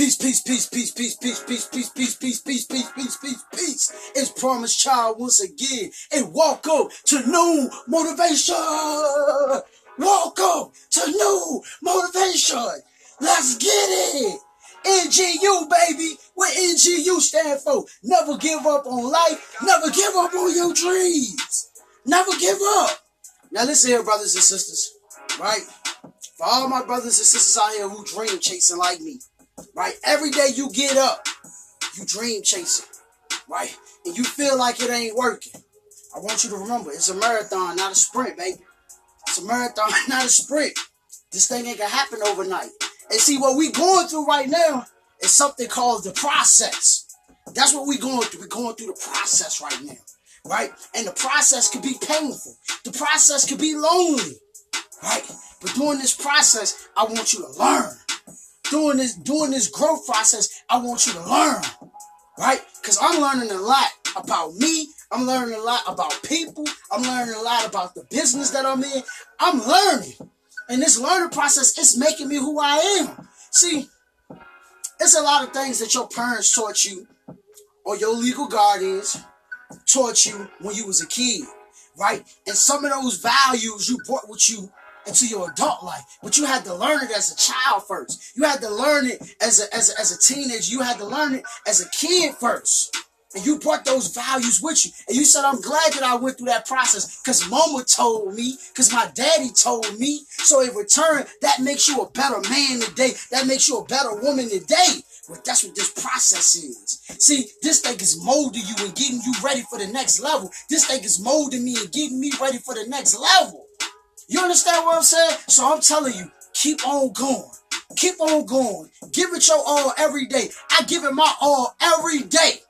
Peace, peace, peace, peace, peace, peace, peace, peace, peace, peace, peace, peace, peace, peace, peace. It's Promise Child once again. And welcome to Noon motivation. Welcome to Noon motivation. Let's get it. NGU, baby. What NGU stand for? Never give up on life. Never give up on your dreams. Never give up. Now listen here, brothers and sisters. Right? For all my brothers and sisters out here who dream chasing like me. Right? Every day you get up, you dream chasing. Right? And you feel like it ain't working. I want you to remember, it's a marathon, not a sprint, baby. It's a marathon, not a sprint. This thing ain't gonna happen overnight. And see, what we going through right now is something called the process. That's what we going through. We're going through the process right now, right? And the process could be painful. The process could be lonely, right? But during this process, I want you to learn. During this, during this growth process, I want you to learn, right? Because I'm learning a lot about me. I'm learning a lot about people. I'm learning a lot about the business that I'm in. I'm learning. And this learning process is making me who I am. See, it's a lot of things that your parents taught you or your legal guardians taught you when you was a kid, right? And some of those values you brought with you into your adult life, but you had to learn it as a child first. You had to learn it as a, as a, as a teenager. You had to learn it as a kid first. And you brought those values with you. And you said, I'm glad that I went through that process because mama told me, because my daddy told me. So in return, that makes you a better man today. That makes you a better woman today. But that's what this process is. See, this thing is molding you and getting you ready for the next level. This thing is molding me and getting me ready for the next level. You understand what I'm saying? So I'm telling you, keep on going. Keep on going. Give it your all every day. I give it my all every day.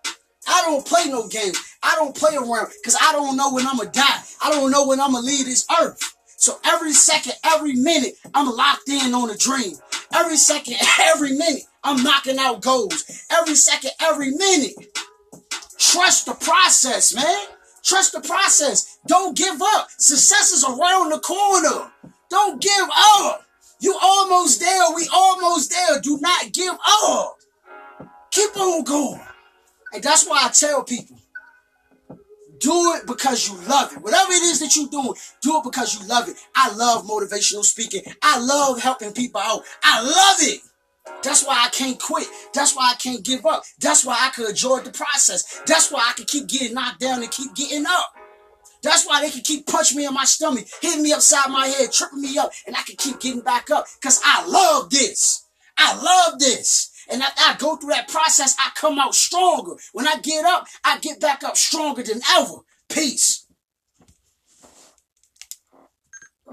I don't play no games. I don't play around because I don't know when I'm going to die. I don't know when I'm going to leave this earth. So every second, every minute, I'm locked in on a dream. Every second, every minute, I'm knocking out goals. Every second, every minute. Trust the process, man. Trust the process. Don't give up. Success is around the corner. Don't give up. You almost there. We almost there. Do not give up. Keep on going. And that's why I tell people, do it because you love it. Whatever it is that you're doing, do it because you love it. I love motivational speaking. I love helping people out. I love it. That's why I can't quit. That's why I can't give up. That's why I could enjoy the process. That's why I can keep getting knocked down and keep getting up. That's why they can keep punching me in my stomach, hitting me upside my head, tripping me up, and I can keep getting back up because I love this. I love this. And after I go through that process, I come out stronger. When I get up, I get back up stronger than ever. Peace.